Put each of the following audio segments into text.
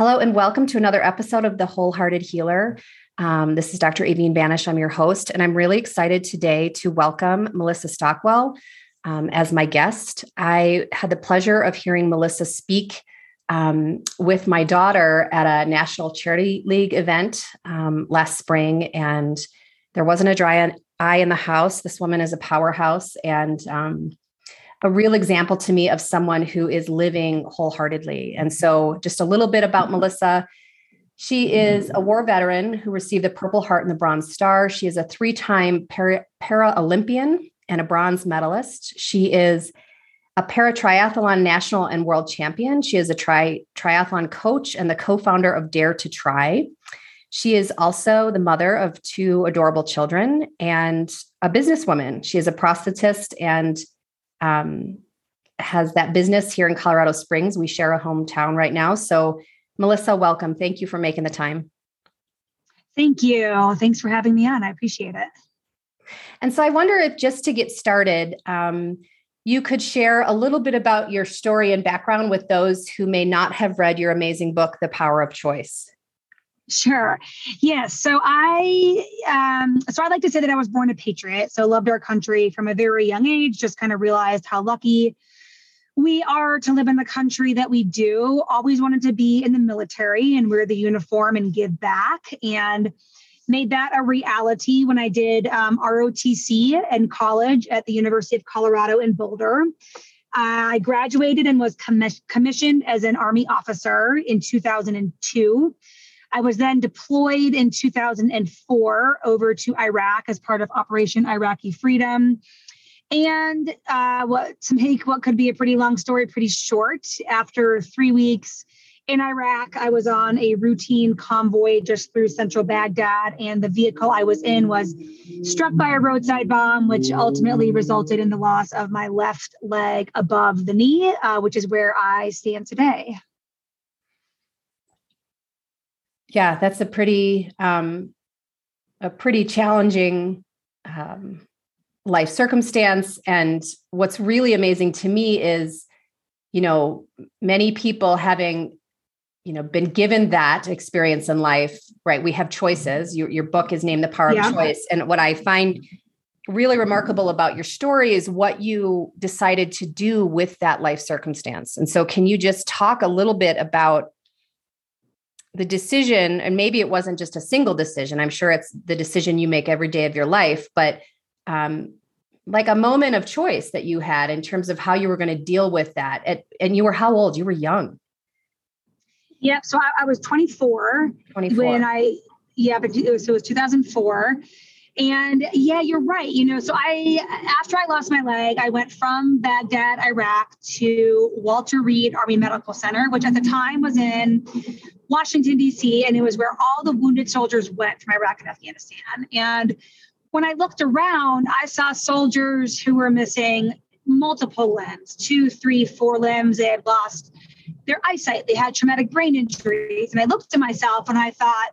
Hello, and welcome to another episode of The Wholehearted Healer. Um, this is Dr. Aveen Banish. I'm your host, and I'm really excited today to welcome Melissa Stockwell um, as my guest. I had the pleasure of hearing Melissa speak um, with my daughter at a National Charity League event um, last spring, and there wasn't a dry eye in the house. This woman is a powerhouse, and um, a real example to me of someone who is living wholeheartedly. And so, just a little bit about Melissa. She is a war veteran who received the Purple Heart and the Bronze Star. She is a three time Paralympian and a bronze medalist. She is a para triathlon national and world champion. She is a tri- triathlon coach and the co founder of Dare2tri. She is also the mother of two adorable children and a businesswoman. She is a prosthetist and um, has that business here in Colorado Springs. We share a hometown right now. So, Melissa, welcome. Thank you for making the time. Thank you. Thanks for having me on. I appreciate it. And so, I wonder if just to get started, um, you could share a little bit about your story and background with those who may not have read your amazing book, The Power of Choice. Sure. Yes. So I um so I like to say that I was born a patriot. So loved our country from a very young age, just kind of realized how lucky we are to live in the country that we do. Always wanted to be in the military and wear the uniform and give back and made that a reality when I did um, ROTC in college at the University of Colorado in Boulder. I graduated and was commis- commissioned as an Army officer in 2002. I was then deployed in 2004 over to Iraq as part of Operation Iraqi Freedom. And uh, what to make what could be a pretty long story pretty short, after three weeks in Iraq, I was on a routine convoy just through central Baghdad, and the vehicle I was in was struck by a roadside bomb, which ultimately resulted in the loss of my left leg above the knee, uh, which is where I stand today. Yeah, that's a pretty um, a pretty challenging um, life circumstance. And what's really amazing to me is, you know, many people having you know been given that experience in life right we have choices your, your book is named the power yeah. of choice and what i find really remarkable about your story is what you decided to do with that life circumstance and so can you just talk a little bit about the decision, and maybe it wasn't just a single decision, I'm sure it's the decision you make every day of your life, but um, like a moment of choice that you had in terms of how you were going to deal with that. At, and you were how old? You were young. Yeah. So I, I was 24, 24 when I, yeah, but it was, so it was 2004. And yeah, you're right. You know, so I, after I lost my leg, I went from Baghdad, Iraq to Walter Reed Army Medical Center, which at the time was in Washington, D.C., and it was where all the wounded soldiers went from Iraq and Afghanistan. And when I looked around, I saw soldiers who were missing multiple limbs two, three, four limbs. They had lost their eyesight, they had traumatic brain injuries. And I looked at myself and I thought,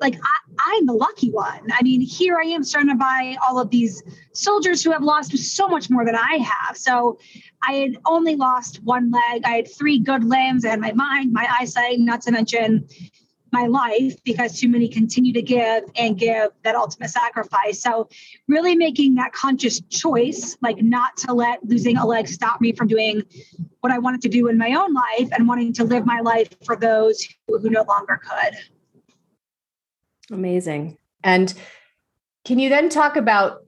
like I, am the lucky one. I mean, here I am surrounded by all of these soldiers who have lost so much more than I have. So I had only lost one leg. I had three good limbs. Had my mind, my eyesight, not to mention my life because too many continue to give and give that ultimate sacrifice. So really making that conscious choice, like not to let losing a leg stop me from doing what I wanted to do in my own life and wanting to live my life for those who, who no longer could. Amazing. And can you then talk about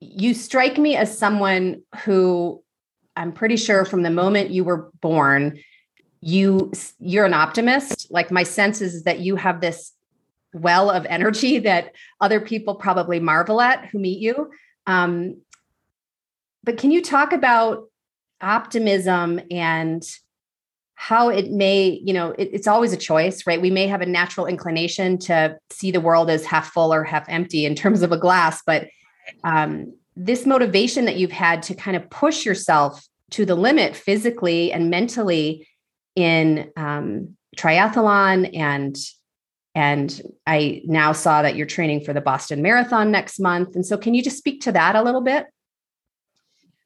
you strike me as someone who I'm pretty sure from the moment you were born you you're an optimist like my sense is that you have this well of energy that other people probably marvel at who meet you um, but can you talk about optimism and how it may, you know, it, it's always a choice, right? We may have a natural inclination to see the world as half full or half empty in terms of a glass, but um, this motivation that you've had to kind of push yourself to the limit physically and mentally in um, triathlon and and I now saw that you're training for the Boston Marathon next month. And so, can you just speak to that a little bit?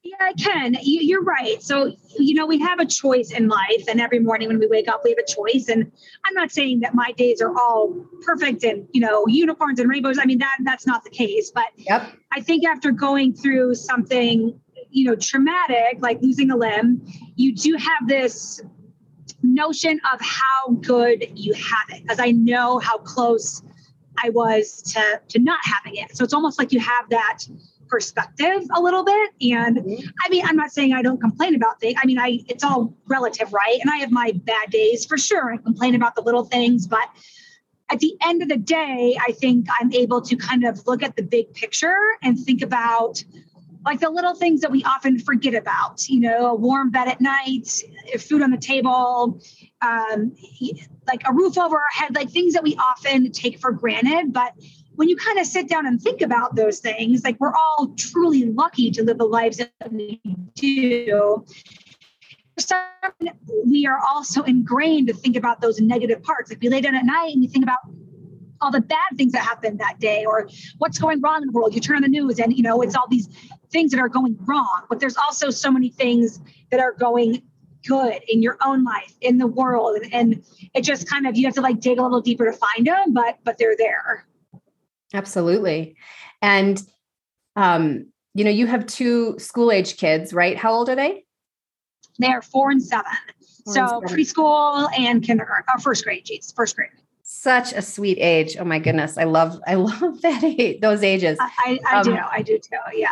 Yeah, I can. You're right. So, you know, we have a choice in life, and every morning when we wake up, we have a choice. And I'm not saying that my days are all perfect and you know unicorns and rainbows. I mean that that's not the case. But yep. I think after going through something, you know, traumatic like losing a limb, you do have this notion of how good you have it, because I know how close I was to to not having it. So it's almost like you have that perspective a little bit. And mm-hmm. I mean, I'm not saying I don't complain about things. I mean, I it's all relative, right? And I have my bad days for sure. I complain about the little things, but at the end of the day, I think I'm able to kind of look at the big picture and think about like the little things that we often forget about, you know, a warm bed at night, food on the table, um, like a roof over our head, like things that we often take for granted. But when you kind of sit down and think about those things, like we're all truly lucky to live the lives that we do. We are also ingrained to think about those negative parts. Like we lay down at night and we think about all the bad things that happened that day or what's going wrong in the world. You turn on the news and you know it's all these things that are going wrong, but there's also so many things that are going good in your own life, in the world. And, and it just kind of you have to like dig a little deeper to find them, but but they're there. Absolutely. And um, you know, you have two school age kids, right? How old are they? They're four and seven. Four so and seven. preschool and kindergarten, or first grade, geez, first grade. Such a sweet age. Oh my goodness. I love, I love that age, those ages. I, I um, do. I do too. Yeah.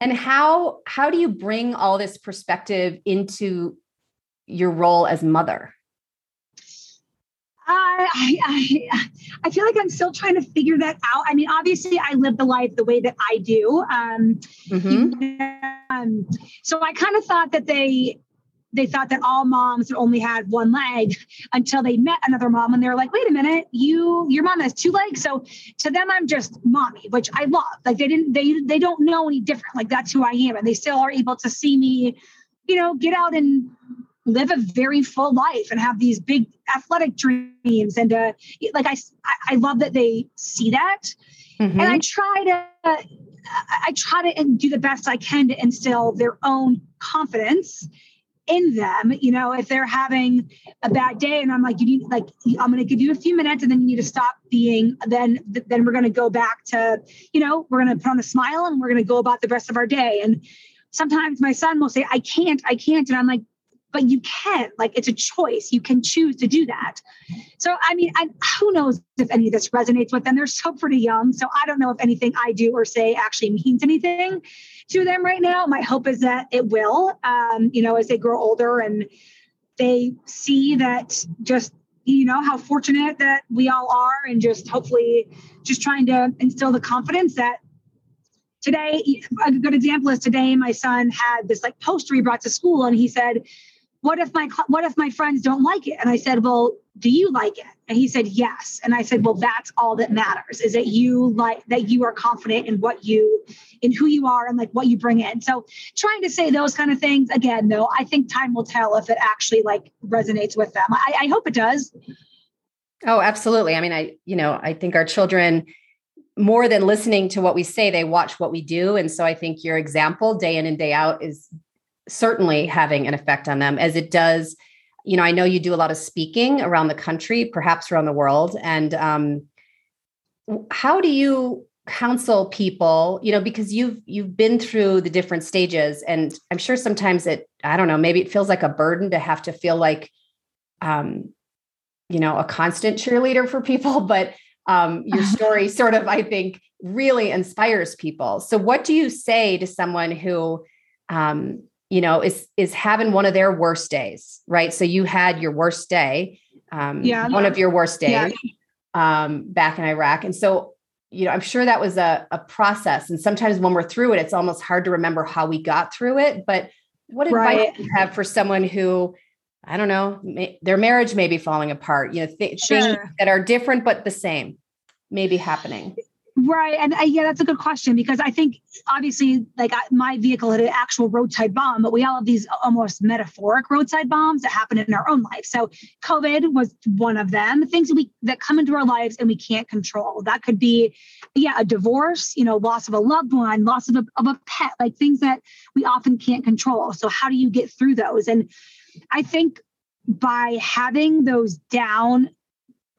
And how how do you bring all this perspective into your role as mother? I, I, I feel like I'm still trying to figure that out. I mean, obviously, I live the life the way that I do. Um, mm-hmm. um, so I kind of thought that they they thought that all moms only had one leg until they met another mom and they're like wait a minute you your mom has two legs so to them i'm just mommy which i love like they didn't they they don't know any different like that's who i am and they still are able to see me you know get out and live a very full life and have these big athletic dreams. And uh, like I, I love that they see that. Mm-hmm. and i try to i try to do the best i can to instill their own confidence in them. You know if they're having a bad day and i'm like you need like i'm going to give you a few minutes and then you need to stop being then then we're going to go back to you know we're going to put on a smile and we're going to go about the rest of our day. And sometimes my son will say i can't i can't. And i'm like but you can like it's a choice. You can choose to do that. So i mean I, who knows if any of this resonates with them? They're so pretty young so i don't know if anything i do or say actually means anything to them right now. My hope is that it will um, you know as they grow older and they see that just you know how fortunate that we all are and just hopefully just trying to instill the confidence that today a good example is today my son had this like poster he brought to school and he said what if my what if my friends don't like it? And i said well do you like it? And he said yes. And i said well that's all that matters is that you like that you are confident in what you in who you are and like what you bring in. So trying to say those kind of things again though i think time will tell if it actually like resonates with them. I, I hope it does. Oh absolutely. I mean i you know i think our children more than listening to what we say they watch what we do. And so i think your example day in and day out is certainly having an effect on them as it does you know i know you do a lot of speaking around the country perhaps around the world and um, how do you counsel people you know because you've you've been through the different stages and i'm sure sometimes it i don't know maybe it feels like a burden to have to feel like um you know a constant cheerleader for people but um your story sort of i think really inspires people. So what do you say to someone who um you know, is is having one of their worst days, right? So you had your worst day, um, yeah, one of your worst days yeah. um, back in Iraq, and so you know, I'm sure that was a, a process. And sometimes when we're through it, it's almost hard to remember how we got through it. But what advice right. do you have for someone who I don't know, may, their marriage may be falling apart, you know, th- sure. things that are different but the same may be happening. Right. And uh, yeah, that's a good question because I think obviously, like I, my vehicle had an actual roadside bomb, but we all have these almost metaphoric roadside bombs that happen in our own life. So COVID was one of them, things that we that come into our lives and we can't control. That could be, yeah, a divorce, you know, loss of a loved one, loss of a, of a pet, like things that we often can't control. So how do you get through those? And I think by having those down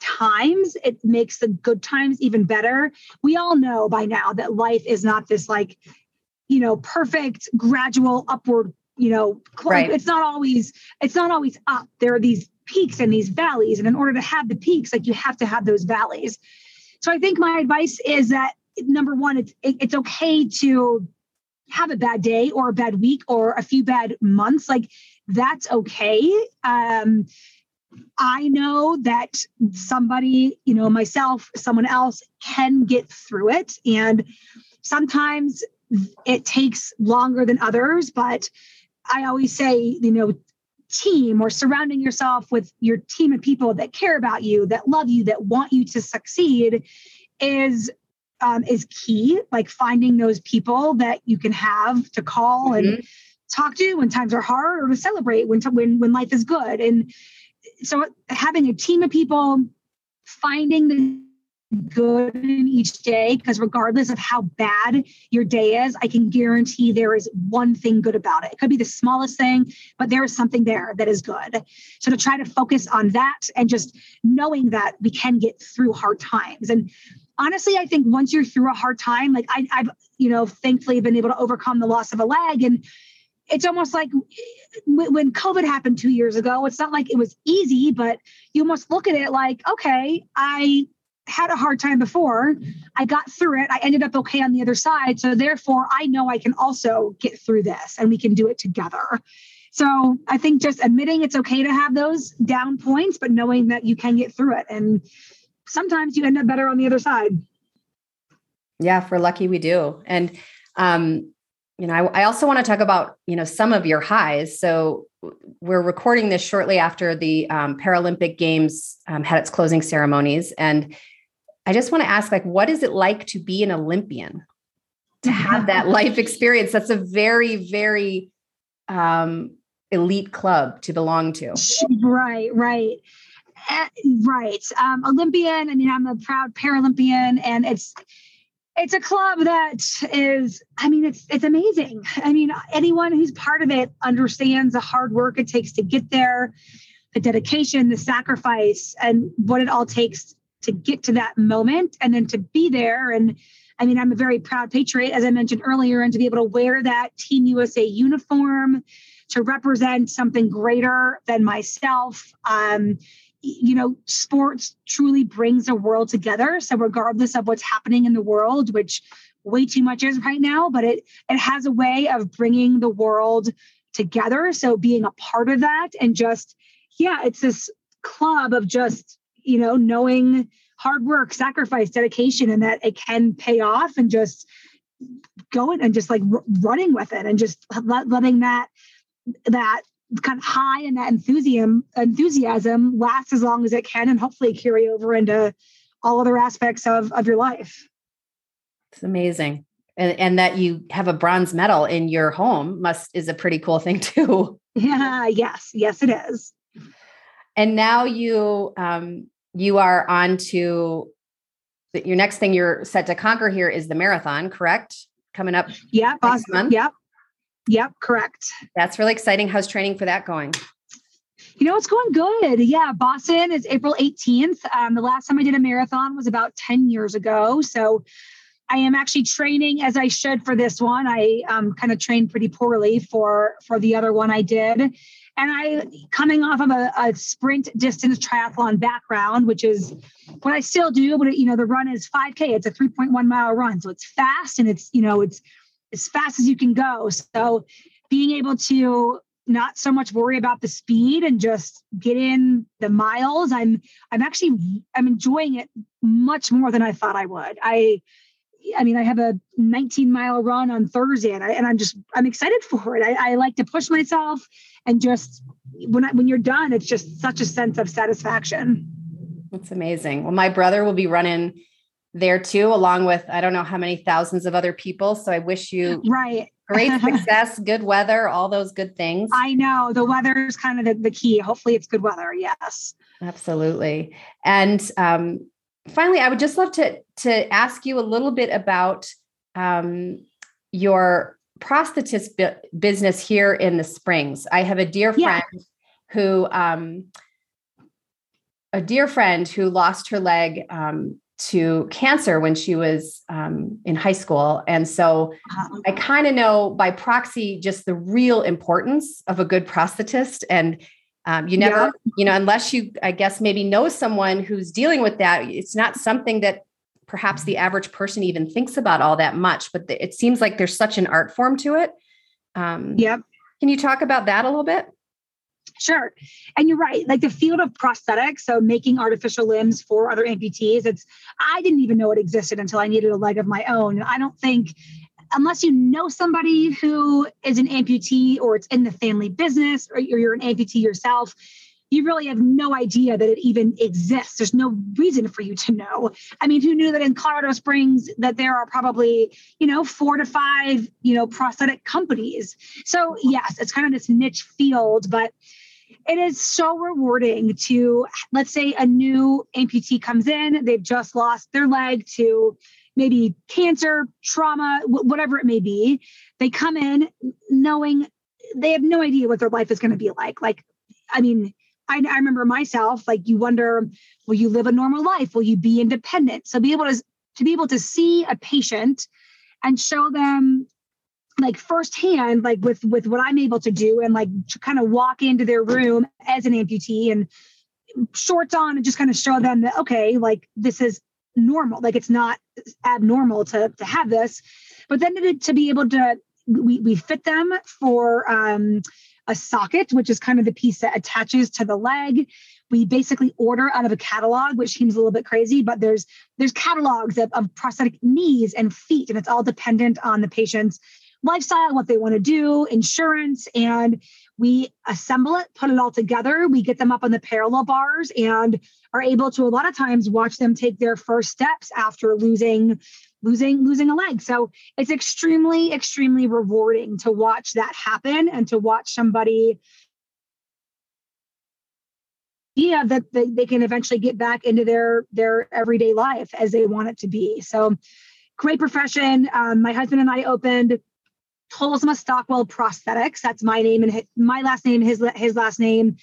times it makes the good times even better. We all know by now that life is not this like you know perfect gradual upward you know right. it's not always it's not always up. There are these peaks and these valleys and in order to have the peaks like you have to have those valleys. So i think my advice is that number one it's it, it's okay to have a bad day or a bad week or a few bad months. Like that's okay. Um I know that somebody, you know, myself, someone else can get through it. And sometimes it takes longer than others, but I always say, you know, team or surrounding yourself with your team of people that care about you, that love you, that want you to succeed is um, is key. Like finding those people that you can have to call mm-hmm. and talk to when times are hard, or to celebrate when when when life is good. And so having a team of people finding the good in each day because regardless of how bad your day is i can guarantee there is one thing good about it. It could be the smallest thing but there is something there that is good. So to try to focus on that and just knowing that we can get through hard times. And honestly i think once you're through a hard time like I, i've you know thankfully been able to overcome the loss of a leg and it's almost like when COVID happened two years ago, it's not like it was easy, but you almost look at it like, okay, I had a hard time before. I got through it. I ended up okay on the other side. So therefore, I know I can also get through this and we can do it together. So I think just admitting it's okay to have those down points, but knowing that you can get through it. And sometimes you end up better on the other side. Yeah, for lucky we do. And um, you know, I, I also want to talk about, you know, some of your highs. So we're recording this shortly after the um, Paralympic Games um, had its closing ceremonies. And I just want to ask, like, what is it like to be an Olympian? To have that life experience? That's a very, very um, elite club to belong to. Right, right. Uh, right. Um, Olympian. I mean, I'm a proud Paralympian, and it's it's a club that is i mean it's it's amazing. I mean anyone who's part of it understands the hard work it takes to get there the dedication the sacrifice and what it all takes to get to that moment and then to be there. And i mean i'm a very proud patriot as i mentioned earlier and to be able to wear that team usa uniform to represent something greater than myself um, you know, sports truly brings the world together. So regardless of what's happening in the world, which way too much is right now, but it it has a way of bringing the world together. So being a part of that and just yeah, it's this club of just, you know, knowing hard work, sacrifice, dedication and that it can pay off and just going and just like running with it and just letting that that kind of high and that enthusiasm enthusiasm lasts as long as it can and hopefully carry over into all other aspects of, of your life. It's amazing. And, and that you have a bronze medal in your home must is a pretty cool thing too. Yeah, yes, yes, it is. And now you um you are on to your next thing you're set to conquer here is the marathon, correct? Coming up. Yeah, boston Yep. Yep, correct. That's really exciting. How's training for that going? You know, it's going good. Yeah, Boston is April 18th. Um, the last time I did a marathon was about 10 years ago. So I am actually training as I should for this one. I um, kind of trained pretty poorly for for the other one I did. And I coming off of a, a, sprint distance triathlon background, which is what I still do, but it, you know, the run is 5K. It's a 3.1 mile run. So it's fast and it's, you know, it's as fast as you can go. So being able to not so much worry about the speed and just get in the miles i'm i'm actually i'm enjoying it much more than i thought i would i i mean i have a 19 mile run on thursday and, I, and i'm just i'm excited for it I, I like to push myself and just when I, when you're done, it's just such a sense of satisfaction. That's amazing. Well, my brother will be running there too, along with I don't know how many thousands of other people. So I wish you right great success, good weather, all those good things. I know the weather is kind of the, the key. Hopefully, it's good weather. Yes, absolutely. And um, finally, I would just love to to ask you a little bit about um, your prosthetist bu- business here in the Springs. I have a dear friend yeah. who. Um, a dear friend who lost her leg um, to cancer when she was um, in high school. And so uh-huh. I kind of know by proxy just the real importance of a good prosthetist. And um, you never, yeah. you know, unless you, I guess, maybe know someone who's dealing with that, it's not something that perhaps the average person even thinks about all that much, but the, it seems like there's such an art form to it. Um, yep. Can you talk about that a little bit? Sure. And you're right. Like the field of prosthetics, so making artificial limbs for other amputees, it's, I didn't even know it existed until I needed a leg of my own. I don't think, unless you know somebody who is an amputee or it's in the family business or you're an amputee yourself, you really have no idea that it even exists. There's no reason for you to know. I mean, who knew that in Colorado Springs that there are probably, you know, four to five, you know, prosthetic companies. So yes, it's kind of this niche field, but it is so rewarding to let's say a new amputee comes in, they've just lost their leg to maybe cancer, trauma, whatever it may be. They come in knowing they have no idea what their life is going to be like. Like, I mean, I, I remember myself, like you wonder, will you live a normal life? Will you be independent? So be able to, to be able to see a patient and show them like firsthand, like with with what I'm able to do, and like kind of walk into their room as an amputee and shorts on and just kind of show them that okay, like this is normal, like it's not abnormal to to have this, but then to, to be able to we we fit them for um, a socket, which is kind of the piece that attaches to the leg. We basically order out of a catalog, which seems a little bit crazy, but there's there's catalogs of, of prosthetic knees and feet, and it's all dependent on the patient's lifestyle, what they want to do, insurance, and we assemble it, put it all together. We get them up on the parallel bars and are able to a lot of times watch them take their first steps after losing losing losing a leg. So it's extremely extremely rewarding to watch that happen and to watch somebody yeah that they, they can eventually get back into their their everyday life as they want it to be so great profession um, my husband and i opened Tolsma Stockwell Prosthetics. That's my name and his, my last name, his his last name.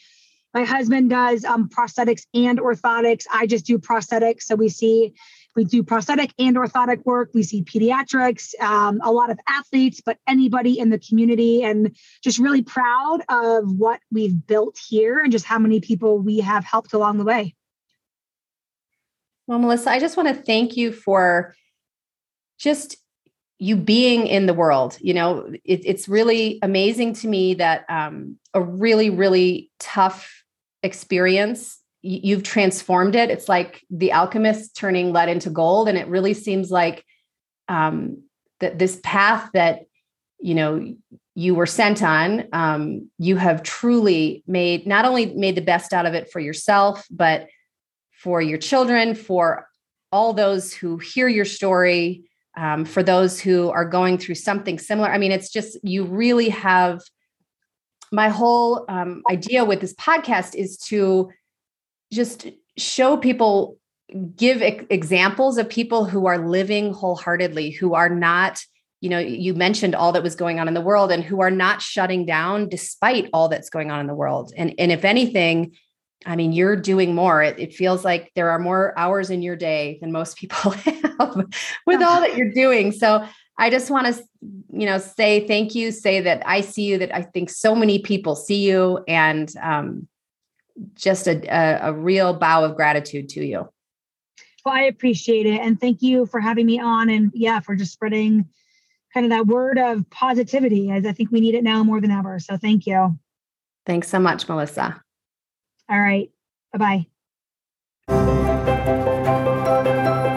My husband does um, prosthetics and orthotics. I just do prosthetics. So we see we do prosthetic and orthotic work. We see pediatrics, um, a lot of athletes, but anybody in the community, and just really proud of what we've built here and just how many people we have helped along the way. Well, Melissa, I just want to thank you for just you being in the world you know it, it's really amazing to me that um, a really really tough experience you've transformed it. It's like the alchemist turning lead into gold and it really seems like um, that this path that you know you were sent on um, you have truly made not only made the best out of it for yourself but for your children for all those who hear your story um, for those who are going through something similar. I mean, it's just, you really have my whole um, idea with this podcast is to just show people, give e- examples of people who are living wholeheartedly, who are not, you know, you mentioned all that was going on in the world and who are not shutting down despite all that's going on in the world. And, and if anything, I mean, you're doing more. It, it, feels like there are more hours in your day than most people have with all that you're doing. So I just want to, you know, say thank you, say that I see you, that I think so many people see you, and um, just a, a, a real bow of gratitude to you. Well, I appreciate it. And thank you for having me on and yeah, for just spreading kind of that word of positivity as I think we need it now more than ever. So thank you. Thanks so much, Melissa. All right. Bye bye.